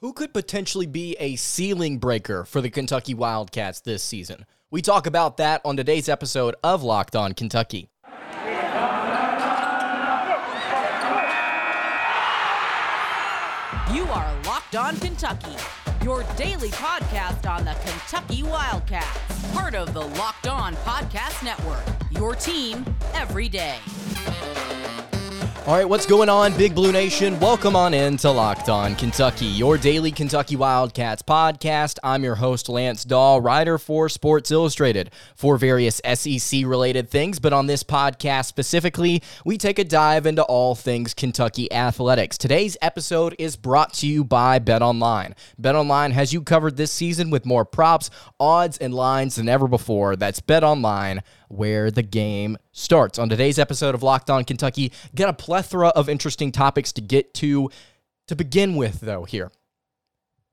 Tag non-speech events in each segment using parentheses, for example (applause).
Who could potentially be a ceiling breaker for the Kentucky Wildcats this season? We talk about that on today's episode of Locked On Kentucky. You are Locked On Kentucky, your daily podcast on the Kentucky Wildcats, part of the Locked On Podcast Network, your team every day. All right, what's going on, Big Blue Nation? Welcome on in to Locked On Kentucky, your daily Kentucky Wildcats podcast. I'm your host, Lance Dahl, writer for Sports Illustrated for various SEC related things. But on this podcast specifically, we take a dive into all things Kentucky athletics. Today's episode is brought to you by Bet Online. Bet Online has you covered this season with more props, odds, and lines than ever before. That's Bet Online where the game starts. On today's episode of Locked On Kentucky, get a plethora of interesting topics to get to. To begin with, though, here,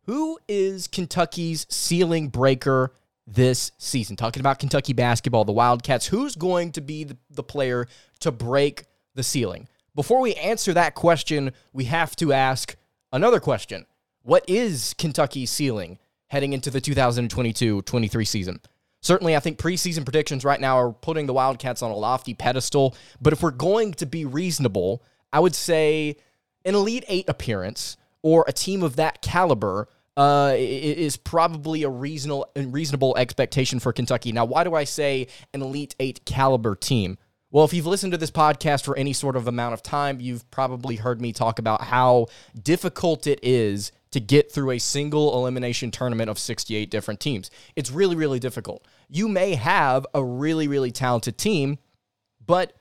who is Kentucky's ceiling breaker this season? Talking about Kentucky basketball, the Wildcats, who's going to be the, the player to break the ceiling? Before we answer that question, we have to ask another question What is Kentucky's ceiling heading into the 2022 23 season? Certainly, I think preseason predictions right now are putting the Wildcats on a lofty pedestal. But if we're going to be reasonable, I would say an Elite Eight appearance or a team of that caliber uh, is probably a reasonable reasonable expectation for Kentucky. Now, why do I say an Elite Eight caliber team? Well, if you've listened to this podcast for any sort of amount of time, you've probably heard me talk about how difficult it is to get through a single elimination tournament of 68 different teams. It's really, really difficult. You may have a really, really talented team, but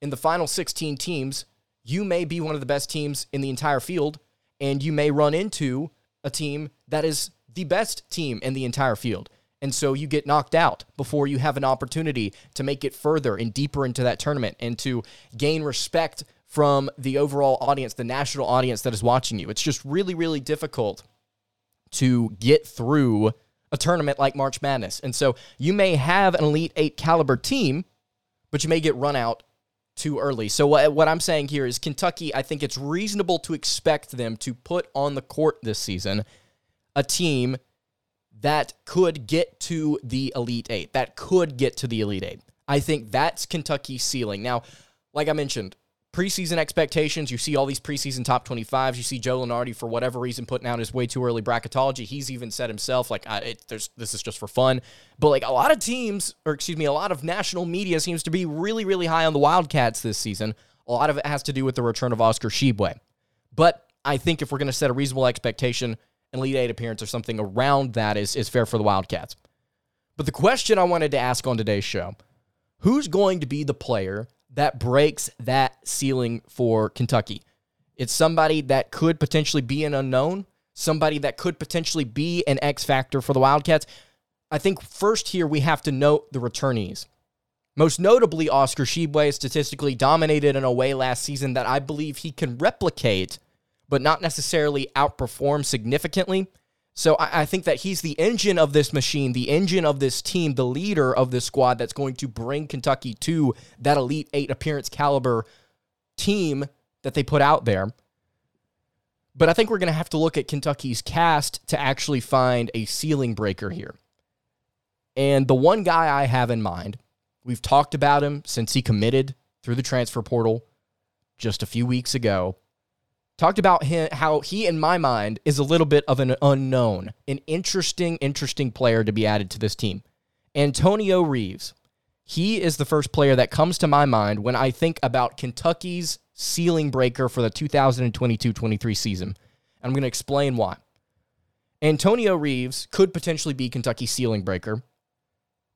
in the final 16 teams, you may be one of the best teams in the entire field, and you may run into a team that is the best team in the entire field. And so you get knocked out before you have an opportunity to make it further and deeper into that tournament and to gain respect from the overall audience, the national audience that is watching you. It's just really, really difficult to get through a tournament like March Madness. And so you may have an Elite Eight caliber team, but you may get run out too early. So what, I'm saying here is Kentucky, I think it's reasonable to expect them to put on the court this season a team that could get to the Elite Eight, that could get to the Elite Eight. I think that's Kentucky's ceiling. Now, like I mentioned, preseason expectations. You see all these preseason top 25s. You see Joe Lunardi, for whatever reason, putting out his way too early bracketology. He's even said himself, like, it, there's, this is just for fun. But, like, a lot of teams, or excuse me, a lot of national media seems to be really, really high on the Wildcats this season. A lot of it has to do with the return of Oscar Tshiebwe. But I think if we're going to set a reasonable expectation, an Elite Eight appearance or something around that is, is fair for the Wildcats. But the question I wanted to ask on today's show who's going to be the player that breaks that ceiling for Kentucky. It's somebody that could potentially be an unknown, somebody that could potentially be an X factor for the Wildcats. I think first here we have to note the returnees. Most notably, Oscar Tshiebwe statistically dominated in a way last season that I believe he can replicate, but not necessarily outperform significantly. So I, I, think that he's the engine of this machine, the engine of this team, the leader of this squad that's going to bring Kentucky to that Elite Eight appearance caliber team that they put out there. But I think we're going to have to look at Kentucky's cast to actually find a ceiling breaker here. And the one guy I have in mind, we've talked about him since he committed through the transfer portal just a few weeks ago talked about him how he in my mind is a little bit of an unknown an interesting interesting player to be added to this team. Antonio reeves he is the first player that comes to my mind when i think about kentucky's ceiling breaker for the 2022-23 season. And i'm going to explain why. Antonio reeves could potentially be kentucky's ceiling breaker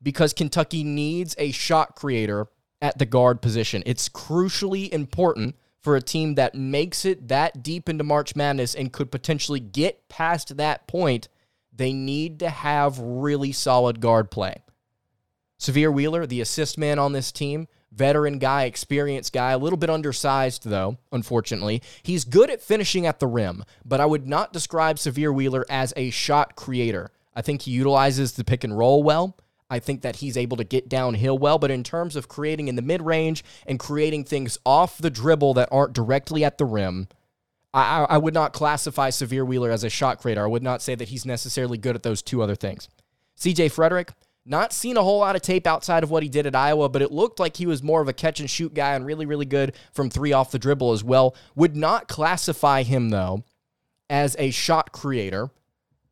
because kentucky needs a shot creator at the guard position. It's crucially important for a team that makes it that deep into March Madness and could potentially get past that point, they need to have really solid guard play. Sahvir Wheeler, the assist man on this team, veteran guy, experienced guy, a little bit undersized though, unfortunately. He's good at finishing at the rim, but I would not describe Sahvir Wheeler as a shot creator. I think he utilizes the pick and roll well. I think that he's able to get downhill well, but in terms of creating in the mid range and creating things off the dribble that aren't directly at the rim, I, I would not classify Sahvir Wheeler as a shot creator. I would not say that he's necessarily good at those two other things. CJ Frederick, not seen a whole lot of tape outside of what he did at Iowa, but it looked like he was more of a catch and shoot guy and really, really good from three off the dribble as well. Would not classify him, though, as a shot creator,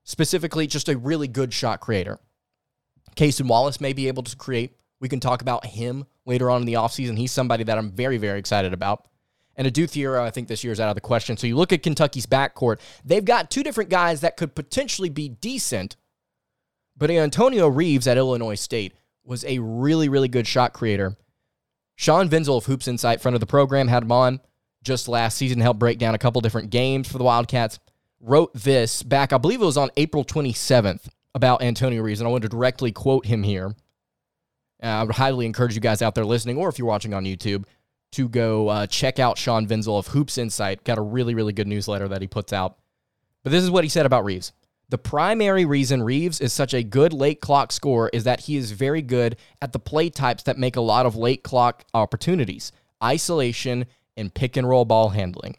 specifically just a really good shot creator. Cason Wallace may be able to create. We can talk about him later on in the offseason. He's somebody that I'm very, very excited about. And Adou Thiero, I think this year is out of the question. So you look at Kentucky's backcourt, they've got two different guys that could potentially be decent, but Antonio Reeves at Illinois State was a really, really good shot creator. Sean Vinzel of Hoops Insight, front of the program, had him on just last season, helped break down a couple different games for the Wildcats. Wrote this back, I believe it was on April 27th, about Antonio Reeves, and I want to directly quote him here. Uh, I would highly encourage you guys out there listening, or if you're watching on YouTube, to go uh, check out Sean Vinzel of Hoops Insight. Got a really, really good newsletter that he puts out. But this is what he said about Reeves. The primary reason Reeves is such a good late clock scorer is that he is very good at the play types that make a lot of late clock opportunities isolation and pick and roll ball handling.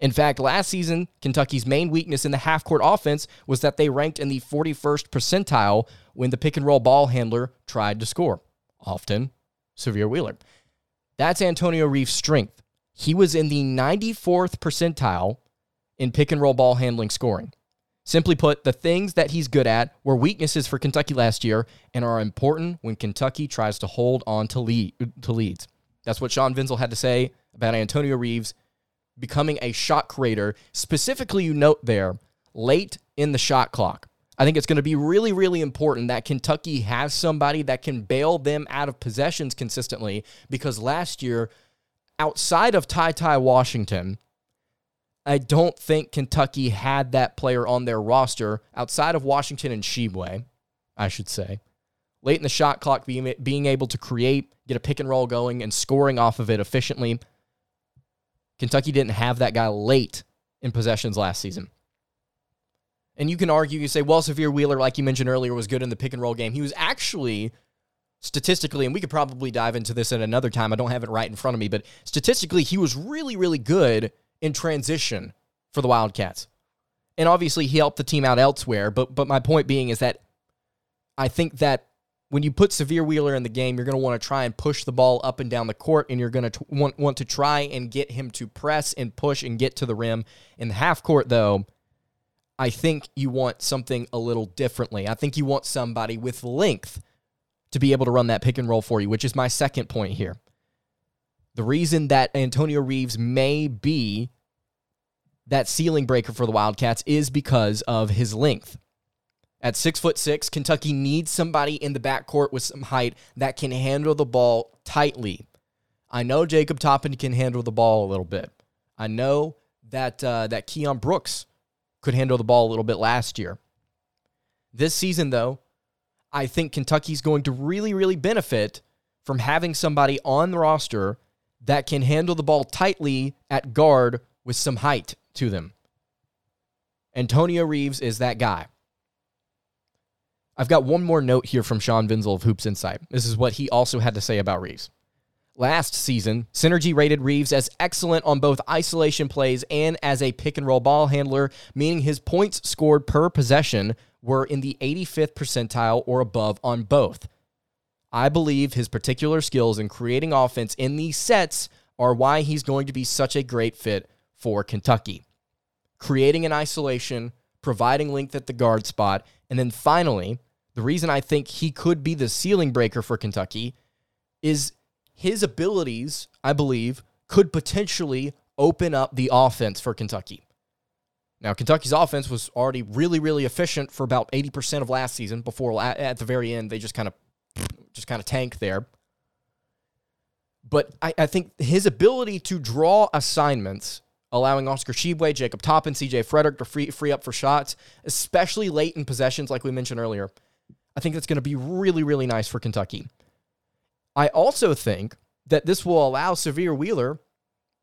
In fact, last season, Kentucky's main weakness in the half court offense was that they ranked in the 41st percentile when the pick and roll ball handler tried to score, often Sahvir Wheeler. That's Antonio Reeves' strength. He was in the 94th percentile in pick and roll ball handling scoring. Simply put, the things that he's good at were weaknesses for Kentucky last year and are important when Kentucky tries to hold on to, lead, to leads. That's what Sean Vinzel had to say about Antonio Reeves becoming a shot creator. Specifically, you note there, late in the shot clock. I think it's going to be really, really important that Kentucky has somebody that can bail them out of possessions consistently because last year, outside of Ty Ty Washington, I don't think Kentucky had that player on their roster outside of Washington and Tshiebwe, I should say. Late in the shot clock, being, being able to create, get a pick and roll going, and scoring off of it efficiently. Kentucky didn't have that guy late in possessions last season. And you can argue, you say, well, Sahvir Wheeler, like you mentioned earlier, was good in the pick and roll game. He was actually statistically, and we could probably dive into this at another time. I don't have it right in front of me, but statistically, he was really, really good in transition for the Wildcats. And obviously he helped the team out elsewhere, but but my point being is that I think that when you put Sahvir Wheeler in the game, you're going to want to try and push the ball up and down the court, and you're going to want, want to try and get him to press and push and get to the rim. In the half court, though, I think you want something a little differently. I think you want somebody with length to be able to run that pick and roll for you, which is my second point here. The reason that Antonio Reeves may be that ceiling breaker for the Wildcats is because of his length. At six foot six, Kentucky needs somebody in the backcourt with some height that can handle the ball tightly. I know Jacob Toppin can handle the ball a little bit. I know that uh, that Keion Brooks could handle the ball a little bit last year. This season, though, I think Kentucky's going to really, really benefit from having somebody on the roster that can handle the ball tightly at guard with some height to them. Antonio Reeves is that guy. I've got one more note here from Sean Vinzel of Hoops Insight. This is what he also had to say about Reeves. Last season, Synergy rated Reeves as excellent on both isolation plays and as a pick and roll ball handler, meaning his points scored per possession were in the 85th percentile or above on both. I believe his particular skills in creating offense in these sets are why he's going to be such a great fit for Kentucky. Creating an isolation, providing length at the guard spot, and then finally, the reason I think he could be the ceiling breaker for Kentucky is his abilities, I believe, could potentially open up the offense for Kentucky. Now, Kentucky's offense was already really, really efficient for about 80% of last season before at the very end, they just kind of just kind of tank there. But I, I, think his ability to draw assignments, allowing Oscar Tshiebwe, Jacob Toppin, CJ Frederick to free, free up for shots, especially late in possessions, like we mentioned earlier, I think that's going to be really, really nice for Kentucky. I also think that this will allow Sahvir Wheeler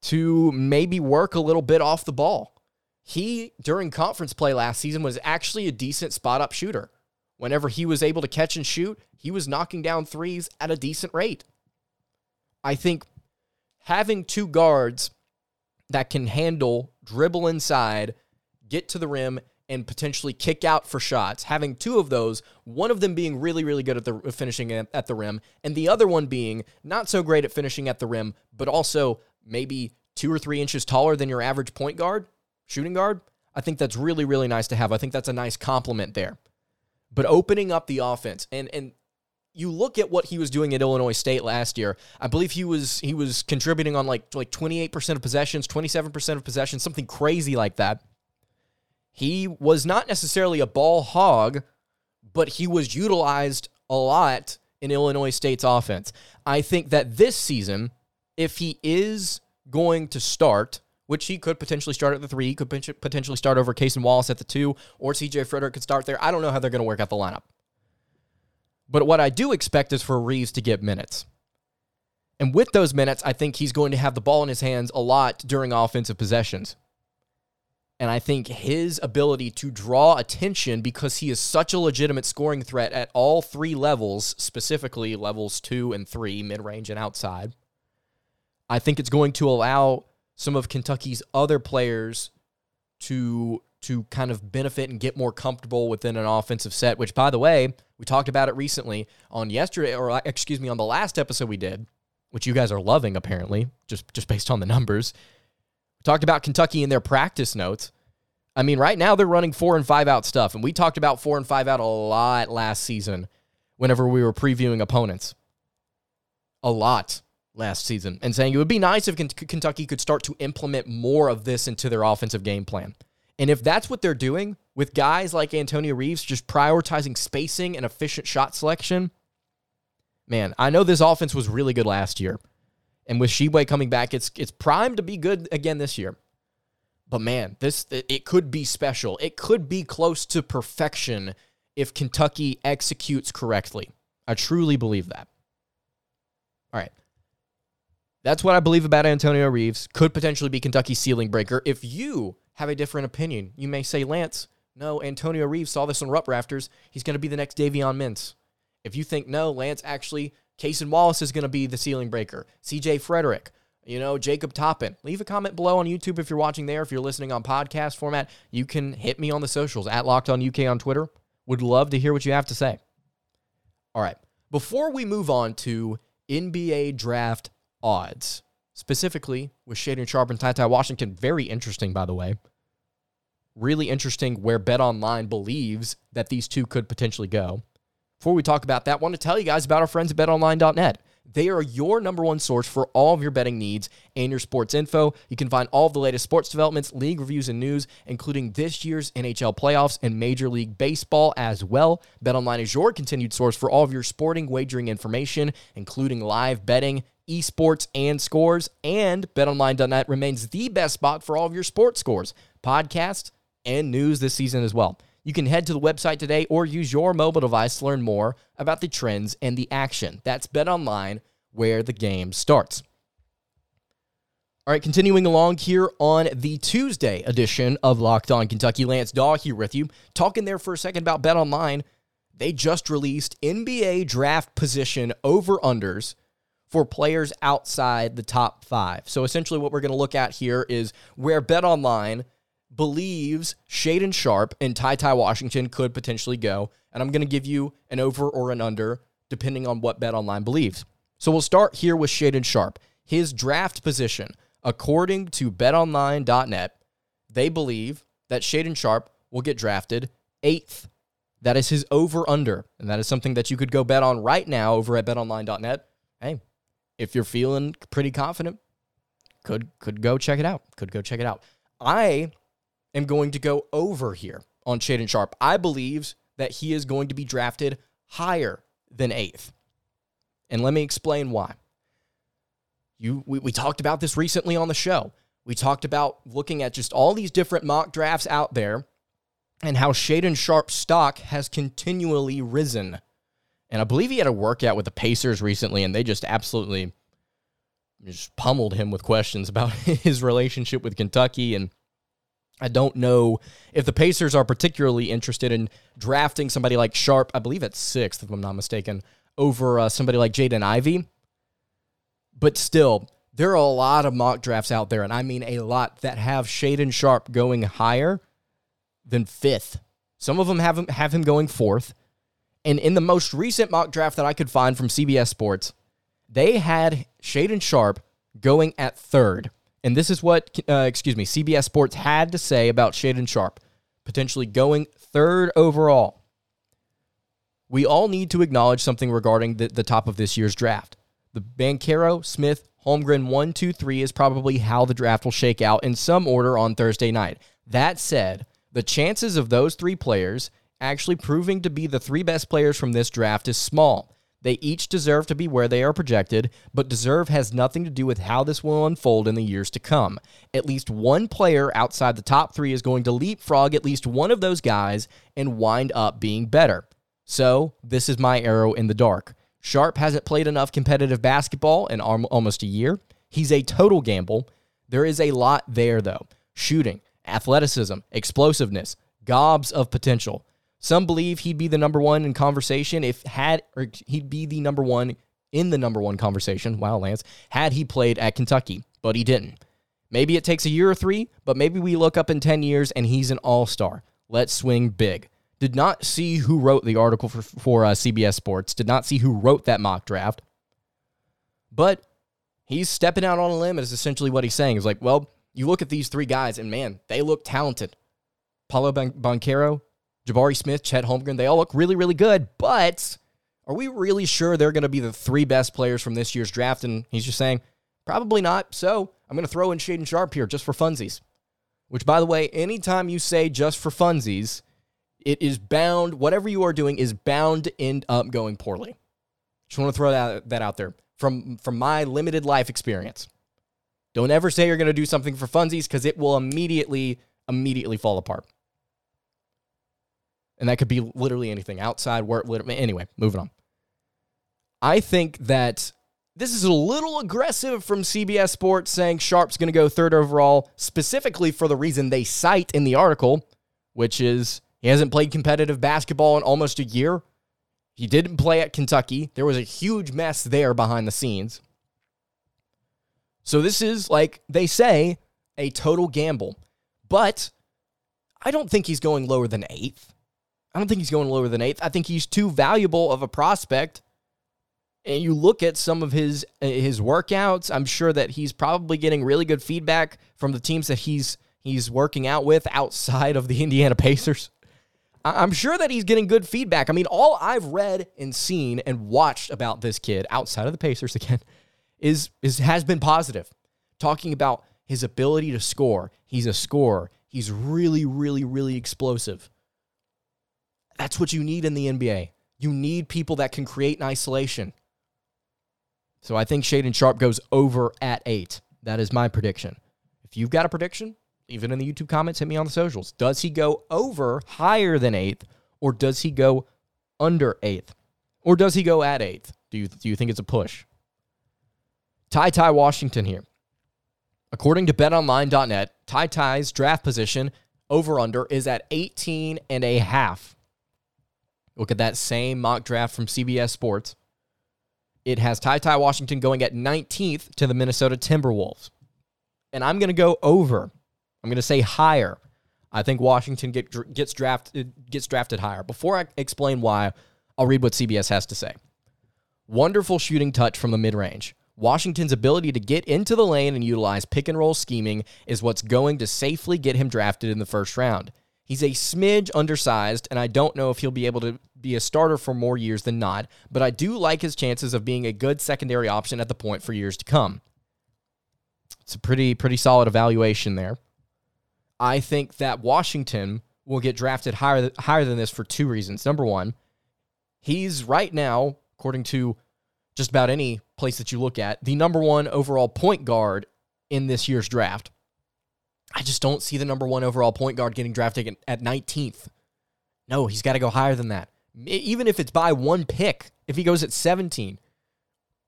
to maybe work a little bit off the ball. He, during conference play last season, was actually a decent spot up shooter. Whenever he was able to catch and shoot, he was knocking down threes at a decent rate. I think having two guards that can handle dribble inside, get to the rim, and potentially kick out for shots. Having two of those, one of them being really, really good at the uh, finishing at the rim, and the other one being not so great at finishing at the rim, but also maybe two or three inches taller than your average point guard, shooting guard. I think that's really, really nice to have. I think that's a nice complement there. But opening up the offense and and you look at what he was doing at Illinois State last year. I believe he was he was contributing on like like 28% of possessions, 27% of possessions, something crazy like that. He was not necessarily a ball hog, but he was utilized a lot in Illinois State's offense. I think that this season, if he is going to start, which he could potentially start at the three, he could potentially start over Cason Wallace at the two, or CJ Frederick could start there. I don't know how they're going to work out the lineup. But what I do expect is for Reeves to get minutes. And with those minutes, I think he's going to have the ball in his hands a lot during offensive possessions. And I think his ability to draw attention because he is such a legitimate scoring threat at all three levels, specifically levels two and three, mid range and outside, I think it's going to allow some of Kentucky's other players to to kind of benefit and get more comfortable within an offensive set, which by the way, we talked about it recently on yesterday or uh, excuse me on the last episode we did, which you guys are loving apparently, just just based on the numbers. Talked about Kentucky in their practice notes. I mean, right now they're running 4 and 5 out stuff and we talked about 4 and 5 out a lot last season whenever we were previewing opponents. A lot last season and saying it would be nice if Kentucky could start to implement more of this into their offensive game plan. And if that's what they're doing with guys like Antonio Reeves, just prioritizing spacing and efficient shot selection, man, I know this offense was really good last year. And with Tshiebwe coming back, it's it's primed to be good again this year. But man, this it could be special. It could be close to perfection if Kentucky executes correctly. I truly believe that. All right. That's what I believe about Antonio Reeves. Could potentially be Kentucky's ceiling breaker. If you have a different opinion. You may say, Lance, no, Antonio Reeves saw this on Rupp Rafters. He's going to be the next Davion Mintz. If you think, no, Lance, actually, Cason Wallace is going to be the ceiling breaker. CJ Frederick, you know, Jacob Toppin. Leave a comment below on YouTube if you're watching there. If you're listening on podcast format, you can hit me on the socials at Locked On UK on Twitter. Would love to hear what you have to say. All right. Before we move on to NBA draft odds, specifically with Shaedon Sharpe and Ty Ty Washington. Very interesting, by the way. Really interesting where Bet Online believes that these two could potentially go. Before we talk about that, I want to tell you guys about our friends at betonline.net. They are your number one source for all of your betting needs and your sports info. You can find all of the latest sports developments, league reviews, and news, including this year's NHL playoffs and Major League Baseball as well. BetOnline is your continued source for all of your sporting wagering information, including live betting, esports, and scores. And betonline.net remains the best spot for all of your sports scores, podcasts, and news this season as well. You can head to the website today or use your mobile device to learn more about the trends and the action. That's Bet Online, where the game starts. All right, continuing along here on the Tuesday edition of Locked On Kentucky, Lance Dawe here with you. Talking there for a second about Bet Online. They just released NBA draft position over unders for players outside the top five. So essentially, what we're going to look at here is where BetOnline believes Shaedon Sharpe and Ty Ty Washington could potentially go. And I'm going to give you an over or an under depending on what BetOnline believes. So we'll start here with Shaedon Sharpe. His draft position, according to betonline.net, they believe that Shaedon Sharpe will get drafted eighth. That is his over under. And that is something that you could go bet on right now over at betonline.net. Hey, if you're feeling pretty confident, could could go check it out. Could go check it out. I am going to go over here on Shaedon Sharpe. I believe that he is going to be drafted higher than eighth. And let me explain why. You we, we talked about this recently on the show. We talked about looking at just all these different mock drafts out there and how Shaedon Sharpe's stock has continually risen. And I believe he had a workout with the Pacers recently, and they just absolutely just pummeled him with questions about (laughs) his relationship with Kentucky and I don't know if the Pacers are particularly interested in drafting somebody like Sharpe, I believe at sixth, if I'm not mistaken, over uh, somebody like Jaden Ivey. But still, There are a lot of mock drafts out there, and I mean a lot that have Shaedon Sharpe going higher than fifth. Some of them have him, have him going fourth. And in the most recent mock draft that I could find from CBS Sports, they had Shaedon Sharpe going at third. And this is what, uh, excuse me, CBS Sports had to say about Shaedon Sharpe potentially going third overall. We all need to acknowledge something regarding the, the top of this year's draft. The Banchero, Smith, Holmgren 1, 2, 3 is probably how the draft will shake out in some order on Thursday night. That said, the chances of those three players actually proving to be the three best players from this draft is small. They each deserve to be where they are projected, but deserve has nothing to do with how this will unfold in the years to come. At least one player outside the top three is going to leapfrog at least one of those guys and wind up being better. So, this is my arrow in the dark. Sharpe hasn't played enough competitive basketball in almost a year. He's a total gamble. There is a lot there, though shooting, athleticism, explosiveness, gobs of potential. Some believe he'd be the number one in conversation if had, or he'd be the number one in the number one conversation. Wow, Lance, had he played at Kentucky, but he didn't. Maybe it takes a year or three, but maybe we look up in 10 years and he's an all star. Let's swing big. Did not see who wrote the article for, for uh, CBS Sports, did not see who wrote that mock draft, but he's stepping out on a limb, is essentially what he's saying. Is like, well, you look at these three guys, and man, they look talented. Paolo Banchero, Jabari Smith, Chet Holmgren, they all look really, really good, but are we really sure they're going to be the three best players from this year's draft? And he's just saying, probably not. So I'm going to throw in Shaedon Sharpe here just for funsies. Which, by the way, anytime you say just for funsies, it is bound, whatever you are doing is bound to end up going poorly. Just want to throw that, that out there from, from my limited life experience. Don't ever say you're going to do something for funsies because it will immediately, immediately fall apart. And that could be literally anything outside, work, anyway, moving on. I think that this is a little aggressive from CBS Sports saying Sharpe's going to go third overall, specifically for the reason they cite in the article, which is he hasn't played competitive basketball in almost a year. He didn't play at Kentucky. There was a huge mess there behind the scenes. So this is, like they say, a total gamble. But I don't think he's going lower than eighth. I don't think he's going lower than eighth. I think he's too valuable of a prospect. And you look at some of his uh, his workouts. I'm sure that he's probably getting really good feedback from the teams that he's he's working out with outside of the (laughs) Indiana Pacers. I'm sure that he's getting good feedback. I mean, all I've read and seen and watched about this kid outside of the Pacers again (laughs) is is has been positive. Talking about his ability to score. He's a scorer. He's really, really, really explosive. That's what you need in the NBA. You need people that can create in isolation. So I think Shaedon Sharpe goes over at eight. That is my prediction. If you've got a prediction, even in the YouTube comments, hit me on the socials. Does he go over higher than eighth, or does he go under eighth? Or does he go at eighth? Do you, do you think it's a push? Ty Ty Washington here. According to betonline.net, Ty Ty's draft position over under is at 18 and a half. Look at that same mock draft from CBS Sports. It has Ty Ty Washington going at 19th to the Minnesota Timberwolves. And I'm going to go over. I'm going to say higher. I think Washington get, gets drafted uh, gets drafted higher. Before I explain why, I'll read what CBS has to say. Wonderful shooting touch from the mid-range. Washington's ability to get into the lane and utilize pick and roll scheming is what's going to safely get him drafted in the first round. He's a smidge undersized, and I don't know if he'll be able to be a starter for more years than not, but I do like his chances of being a good secondary option at the point for years to come. It's a pretty pretty solid evaluation there. I think that Washington will get drafted higher higher than this for two reasons. Number one, he's right now, according to just about any place that you look at, the number one overall point guard in this year's draft. I just don't see the number one overall point guard getting drafted at 19th. No, he's got to go higher than that. Even if it's by one pick, if he goes at 17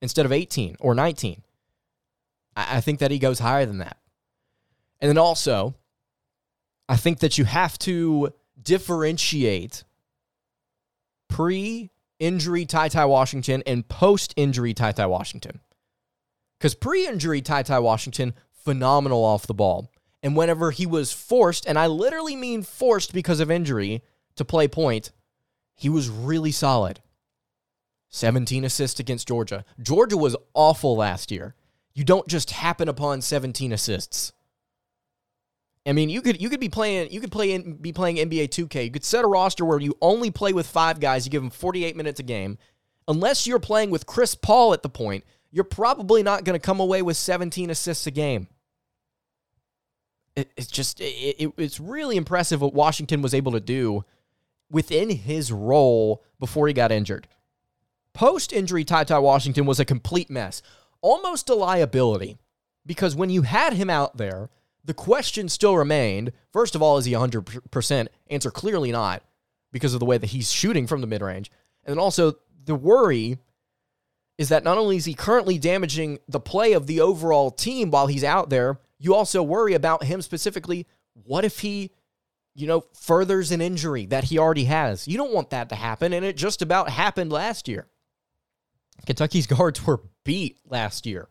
instead of 18 or 19, I think that he goes higher than that. And then also, I think that you have to differentiate pre injury Ty Ty Washington and post injury Ty Ty Washington. Because pre injury, Ty Ty Washington, phenomenal off the ball. And whenever he was forced, and I literally mean forced because of injury to play point, he was really solid. 17 assists against Georgia. Georgia was awful last year. You don't just happen upon 17 assists. I mean, you could you could be playing you could play in, be playing NBA 2K. You could set a roster where you only play with five guys. You give them 48 minutes a game. Unless you're playing with Chris Paul at the point, you're probably not going to come away with 17 assists a game. It, it's just it, it, it's really impressive what Washington was able to do within his role before he got injured. Post injury, Ty Ty Washington was a complete mess, almost a liability, because when you had him out there the question still remained first of all, is he 100%? Answer clearly not because of the way that he's shooting from the mid range. And then also, the worry is that not only is he currently damaging the play of the overall team while he's out there, you also worry about him specifically. What if he, you know, furthers an injury that he already has? You don't want that to happen, and it just about happened last year. Kentucky's (laughs) guards were beat last year.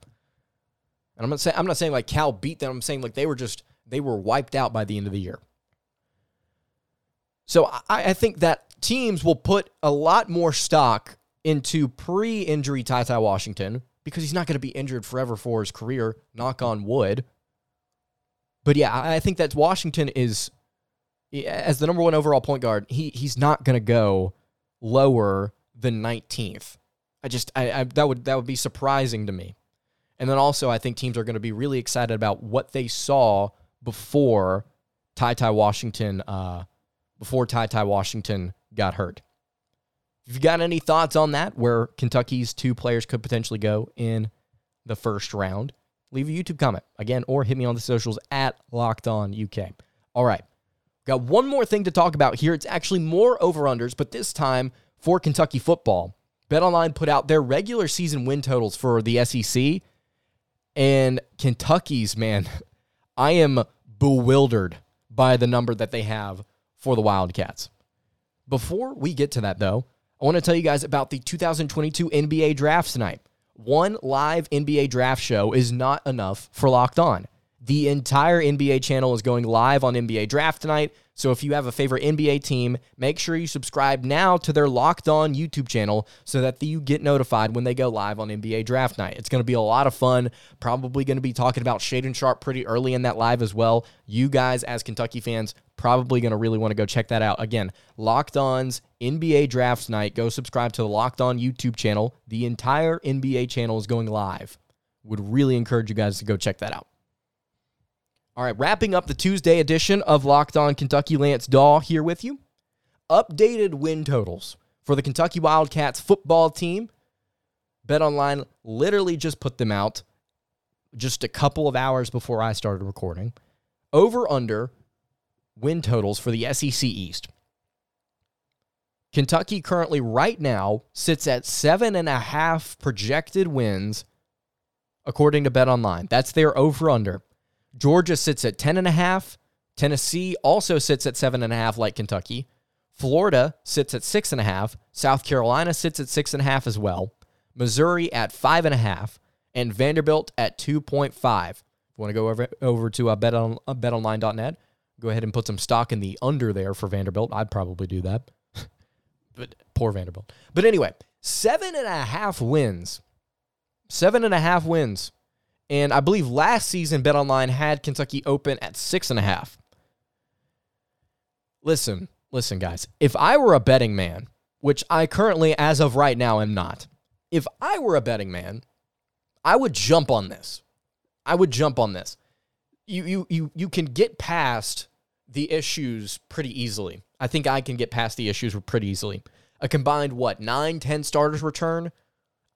And I'm not saying I'm not saying like Cal beat them. I'm saying like they were just they were wiped out by the end of the year. So I, I think that teams will put a lot more stock into pre-injury Ty Ty Washington because he's not going to be injured forever for his career. Knock on wood. But yeah, I think that Washington is as the number one overall point guard. He he's not going to go lower than 19th. I just I, I that would that would be surprising to me. And then also, I think teams are going to be really excited about what they saw before Ty Ty Washington, uh, before Ty Ty Washington got hurt. If you've got any thoughts on that, where Kentucky's two players could potentially go in the first round, leave a YouTube comment again, or hit me on the socials at Locked On UK. All right, got one more thing to talk about here. It's actually more over unders, but this time for Kentucky football. BetOnline put out their regular season win totals for the SEC and Kentucky's, man, (laughs) I am bewildered by the number that they have for the Wildcats. Before we get to that, though, I want to tell you guys about the 2022 NBA draft tonight. One live NBA draft show is not enough for Locked On. The entire NBA channel is going live on NBA draft tonight. So if you have a favorite NBA team, make sure you subscribe now to their Locked On YouTube channel so that you get notified when they go live on NBA Draft Night. It's going to be a lot of fun. Probably going to be talking about Shaedon Sharpe pretty early in that live as well. You guys, as Kentucky fans, probably going to really want to go check that out. Again, Locked On's NBA Draft Night. Go subscribe to the Locked On YouTube channel. The entire NBA channel is going live. Would really encourage you guys to go check that out. All right, wrapping up the Tuesday edition of Locked On Kentucky, Lance Daw here with you. Updated win totals for the Kentucky Wildcats football team. Bet Online literally just put them out just a couple of hours before I started recording. Over under win totals for the SEC East. Kentucky currently, right now, sits at seven and a half projected wins, according to Bet Online. That's their over under. Georgia sits at 10.5. Tennessee also sits at 7.5, like Kentucky. Florida sits at 6.5. South Carolina sits at 6.5 as well. Missouri at 5.5. And Vanderbilt at 2.5. If you want to go over, over to uh, bet on, uh, betonline.net, go ahead and put some stock in the under there for Vanderbilt. I'd probably do that. (laughs) but poor Vanderbilt. But anyway, seven and a half wins. Seven and a half wins and I believe last season, BetOnline had Kentucky open at six and a half. Listen, listen, guys. If I were a betting man, which I currently, as of right now, am not, if I were a betting man, I would jump on this. I would jump on this. You, you, you, you can get past the issues pretty easily. I think I can get past the issues pretty easily. A combined, what, nine, ten starters return?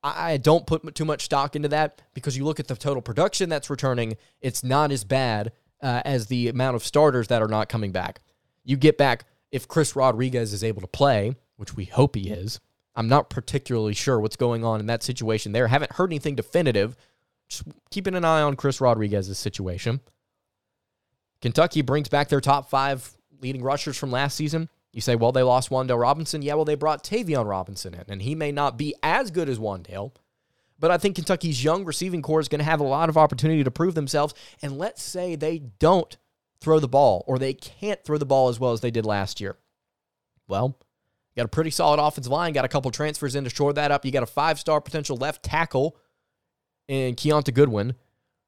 I don't put too much stock into that because you look at the total production that's returning, it's not as bad uh, as the amount of starters that are not coming back. You get back if Chris Rodriguez is able to play, which we hope he is. I'm not particularly sure what's going on in that situation there. Haven't heard anything definitive. Just keeping an eye on Chris Rodriguez's situation. Kentucky brings back their top five leading rushers from last season. You say, well, they lost Wan'Dale Robinson. Yeah, well, they brought Tayvion Robinson in, and he may not be as good as Wan'Dale, But I think Kentucky's young receiving corps is going to have a lot of opportunity to prove themselves. And let's say they don't throw the ball or they can't throw the ball as well as they did last year. Well, you got a pretty solid offensive line, got a couple transfers in to shore that up. You got a five star potential left tackle in Kiyaunta Goodwin.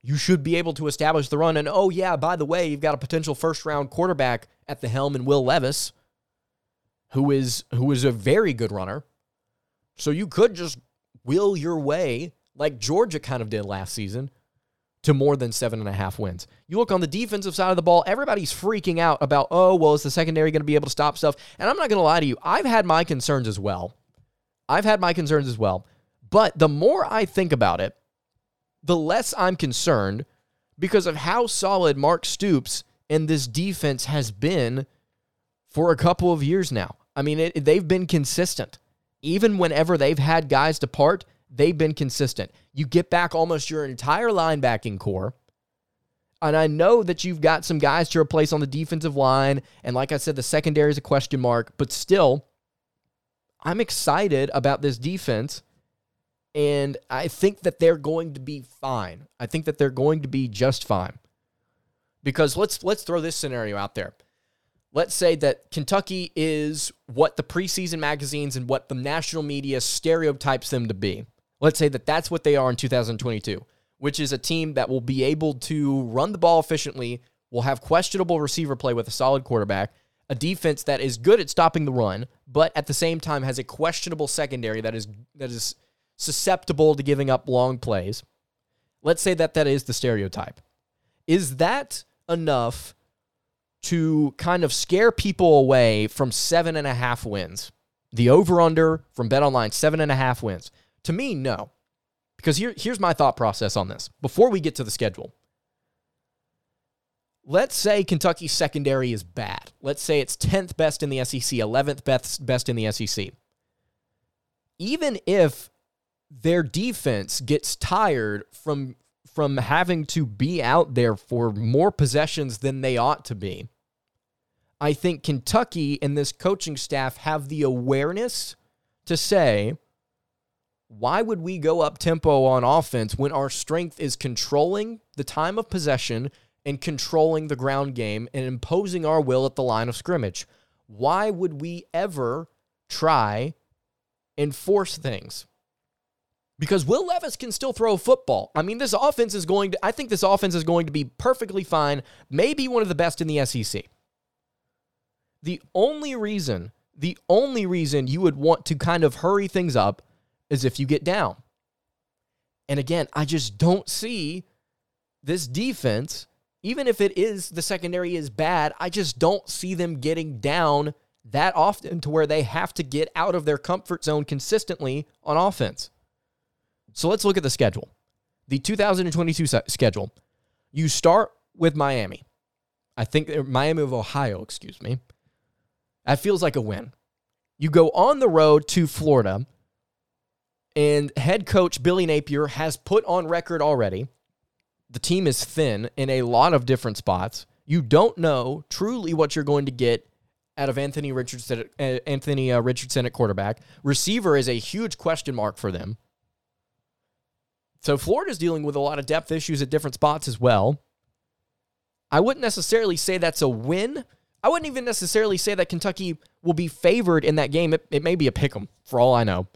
You should be able to establish the run. And oh, yeah, by the way, you've got a potential first round quarterback at the helm in Will Levis, who is who is a very good runner. So you could just will your way, like Georgia kind of did last season, to more than seven and a half wins. You look on the defensive side of the ball, everybody's freaking out about, oh, well, is the secondary going to be able to stop stuff? And I'm not going to lie to you, I've had my concerns as well. I've had my concerns as well. But the more I think about it, the less I'm concerned because of how solid Mark Stoops and this defense has been for a couple of years now. I mean, it, they've been consistent. Even whenever they've had guys depart, they've been consistent. You get back almost your entire linebacking corps. And I know that you've got some guys to replace on the defensive line. And like I said, the secondary is a question mark. But still, I'm excited about this defense. And I think that they're going to be fine. I think that they're going to be just fine. Because let's let's throw this scenario out there let's say that Kentucky is what the preseason magazines and what the national media stereotypes them to be. Let's say that that's what they are in 2022, which is a team that will be able to run the ball efficiently, will have questionable receiver play with a solid quarterback, a defense that is good at stopping the run, but at the same time has a questionable secondary that is that is susceptible to giving up long plays. Let's say that that is the stereotype. Is that enough to kind of scare people away from seven and a half wins. The over under from Bet Online, seven and a half wins. To me, no. Because here, here's my thought process on this before we get to the schedule. Let's say Kentucky's secondary is bad. Let's say it's 10th best in the SEC, 11th best, best in the SEC. Even if their defense gets tired from from having to be out there for more possessions than they ought to be. I think Kentucky and this coaching staff have the awareness to say, why would we go up tempo on offense when our strength is controlling the time of possession and controlling the ground game and imposing our will at the line of scrimmage? Why would we ever try and force things? because Will Levis can still throw a football. I mean, this offense is going to, I think this offense is going to be perfectly fine, maybe one of the best in the SEC. The only reason, the only reason you would want to kind of hurry things up is if you get down. And again, I just don't see this defense, even if it is the secondary is bad, I just don't see them getting down that often to where they have to get out of their comfort zone consistently on offense. So let's look at the schedule. The 2022 schedule. You start with Miami. I think uh, Miami of Ohio, excuse me. That feels like a win. You go on the road to Florida, and head coach Billy Napier has put on record already the team is thin in a lot of different spots. You don't know truly what you're going to get out of Anthony Richardson, uh, Anthony uh, Richardson at quarterback. Receiver is a huge question mark for them. So Florida's dealing with a lot of depth issues at different spots as well. I wouldn't necessarily say that's a win. I wouldn't even necessarily say that Kentucky will be favored in that game. It, it may be a pick 'em for all I know.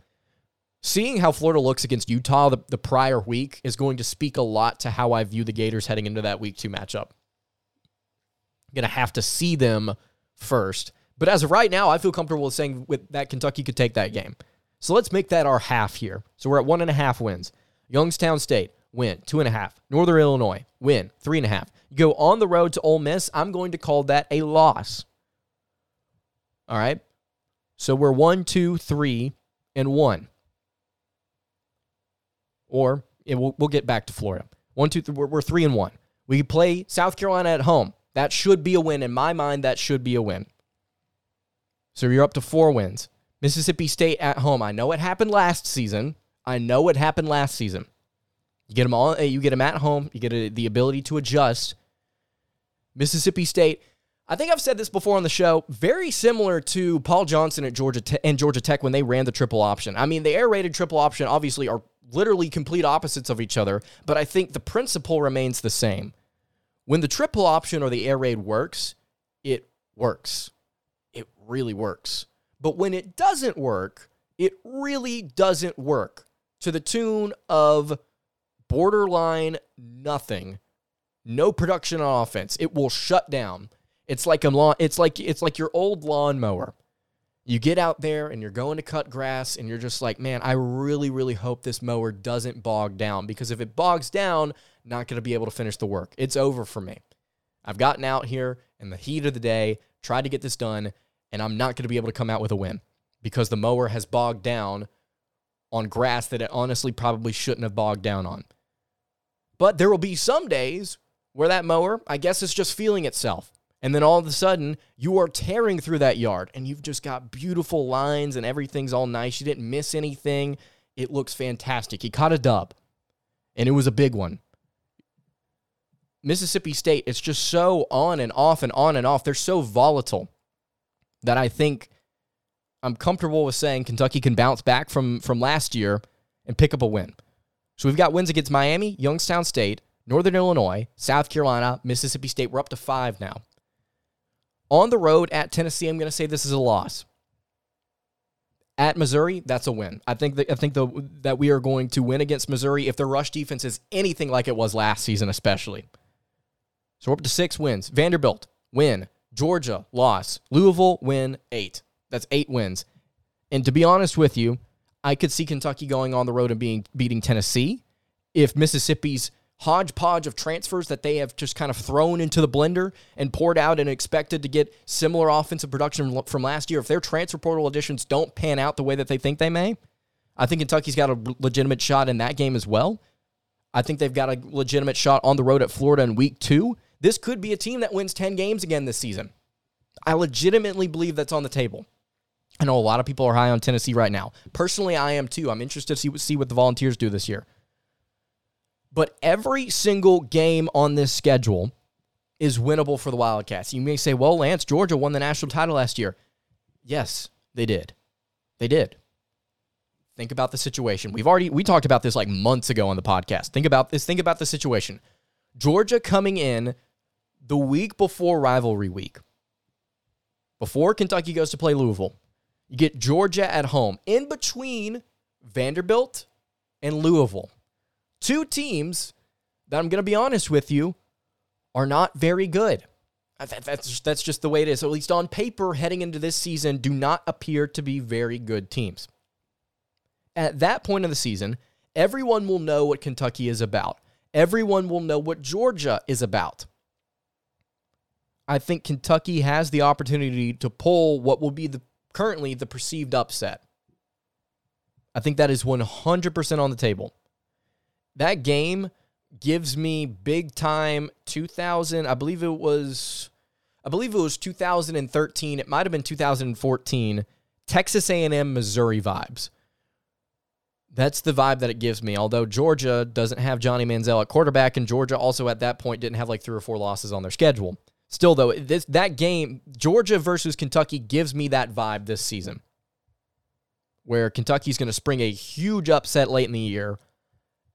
Seeing how Florida looks against Utah the, the prior week is going to speak a lot to how I view the Gators heading into that week two matchup. I'm going to have to see them first. But as of right now, I feel comfortable saying with that Kentucky could take that game. So let's make that our half here. So we're at one and a half wins. Youngstown State, win, two and a half. Northern Illinois, win, three and a half. You go on the road to Ole Miss, I'm going to call that a loss. All right. So we're one, two, three, and one. Or we'll, we'll get back to Florida. One, two, three, we're, we're three and one. We play South Carolina at home. That should be a win. In my mind, that should be a win. So you're up to four wins. Mississippi State at home. I know it happened last season. I know what happened last season. You get them all. Eh, you get them at home. You get a, the ability to adjust. Mississippi State. I think I've said this before on the show. Very similar to Paul Johnson at Georgia Te- and Georgia Tech when they ran the triple option. I mean, the air raid triple option obviously are literally complete opposites of each other, but I think the principle remains the same. When the triple option or the air raid works, it works. It really works. But when it doesn't work, it really doesn't work to the tune of borderline nothing. No production on offense. It will shut down. It's like a lawn it's like it's like your old lawnmower. You get out there and you're going to cut grass and you're just like, "Man, I really really hope this mower doesn't bog down because if it bogs down, not going to be able to finish the work. It's over for me. I've gotten out here in the heat of the day, tried to get this done, and I'm not going to be able to come out with a win because the mower has bogged down on grass that it honestly probably shouldn't have bogged down on. But there will be some days where that mower, I guess, is just feeling itself. And then all of a sudden, you are tearing through that yard and you've just got beautiful lines and everything's all nice. You didn't miss anything. It looks fantastic. He caught a dub, and it was a big one. Mississippi State, it's just so on and off and on and off. They're so volatile that I think I'm comfortable with saying Kentucky can bounce back from from last year and pick up a win. So we've got wins against Miami, Youngstown State, Northern Illinois, South Carolina, Mississippi State. We're up to five now. On the road at Tennessee, I'm going to say this is a loss. At Missouri, that's a win. I think that I think the, that we are going to win against Missouri if their rush defense is anything like it was last season, especially. So we're up to six wins. Vanderbilt, win. Georgia, loss. Louisville, win. Eight. That's eight wins. And to be honest with you, I could see Kentucky going on the road and being beating Tennessee if Mississippi's hodgepodge of transfers that they have just kind of thrown into the blender and poured out and expected to get similar offensive production from last year, if their transfer portal additions don't pan out the way that they think they may, I think Kentucky's got a legitimate shot in that game as well. I think they've got a legitimate shot on the road at Florida in week two. This could be a team that wins 10 games again this season. I legitimately believe that's on the table. I know a lot of people are high on Tennessee right now. Personally, I am too. I'm interested to see, see what the Volunteers do this year. But every single game on this schedule is winnable for the Wildcats. You may say, well, Lance, Georgia won the national title last year. Yes, they did. They did. Think about the situation. We've already we talked about this like months ago on the podcast. Think about this. Think about the situation. Georgia coming in the week before rivalry week. Before Kentucky goes to play Louisville, you get Georgia at home in between Vanderbilt and Louisville. Two teams that I'm going to be honest with you are not very good. Uh, that's, that's just the way it is. at least on paper, heading into this season, do not appear to be very good teams. At that point of the season, everyone will know what Kentucky is about. Everyone will know what Georgia is about. I think Kentucky has the opportunity to pull what will be the currently the perceived upset. I think that is 100% on the table. That game gives me big time 2000, I believe it was I believe it was 2013, it might have been 2014, Texas A&M Missouri vibes. That's the vibe that it gives me. Although Georgia doesn't have Johnny Manziel at quarterback, and Georgia also at that point didn't have like three or four losses on their schedule. Still, though, this that game, Georgia versus Kentucky, gives me that vibe this season, where Kentucky's going to spring a huge upset late in the year,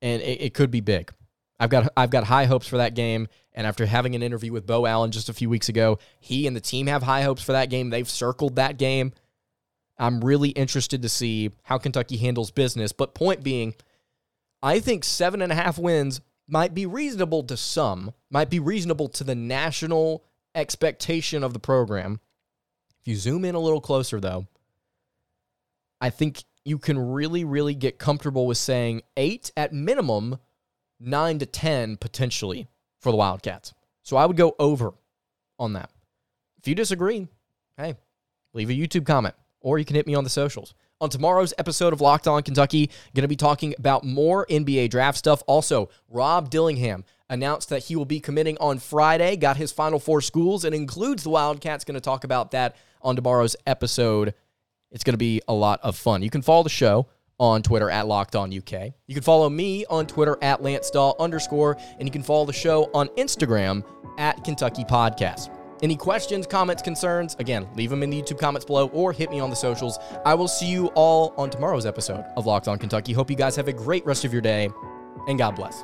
and it, it could be big. I've got I've got high hopes for that game. And after having an interview with Bo Allen just a few weeks ago, he and the team have high hopes for that game. They've circled that game. I'm really interested to see how Kentucky handles business. But point being, I think seven and a half wins might be reasonable to some, might be reasonable to the national expectation of the program. If you zoom in a little closer, though, I think you can really, really get comfortable with saying eight at minimum, nine to 10 potentially for the Wildcats. So I would go over on that. If you disagree, hey, leave a YouTube comment or you can hit me on the socials. On tomorrow's episode of Locked On Kentucky, going to be talking about more NBA draft stuff. Also, Rob Dillingham announced that he will be committing on Friday, got his final four schools, and includes the Wildcats. Going to talk about that on tomorrow's episode. It's going to be a lot of fun. You can follow the show on Twitter at Locked On UK. You can follow me on Twitter at Lance Dahl underscore, and you can follow the show on Instagram at Kentucky Podcast. Any questions, comments, concerns, again, leave them in the YouTube comments below or hit me on the socials. I will see you all on tomorrow's episode of Locked On Kentucky. Hope you guys have a great rest of your day, and God bless.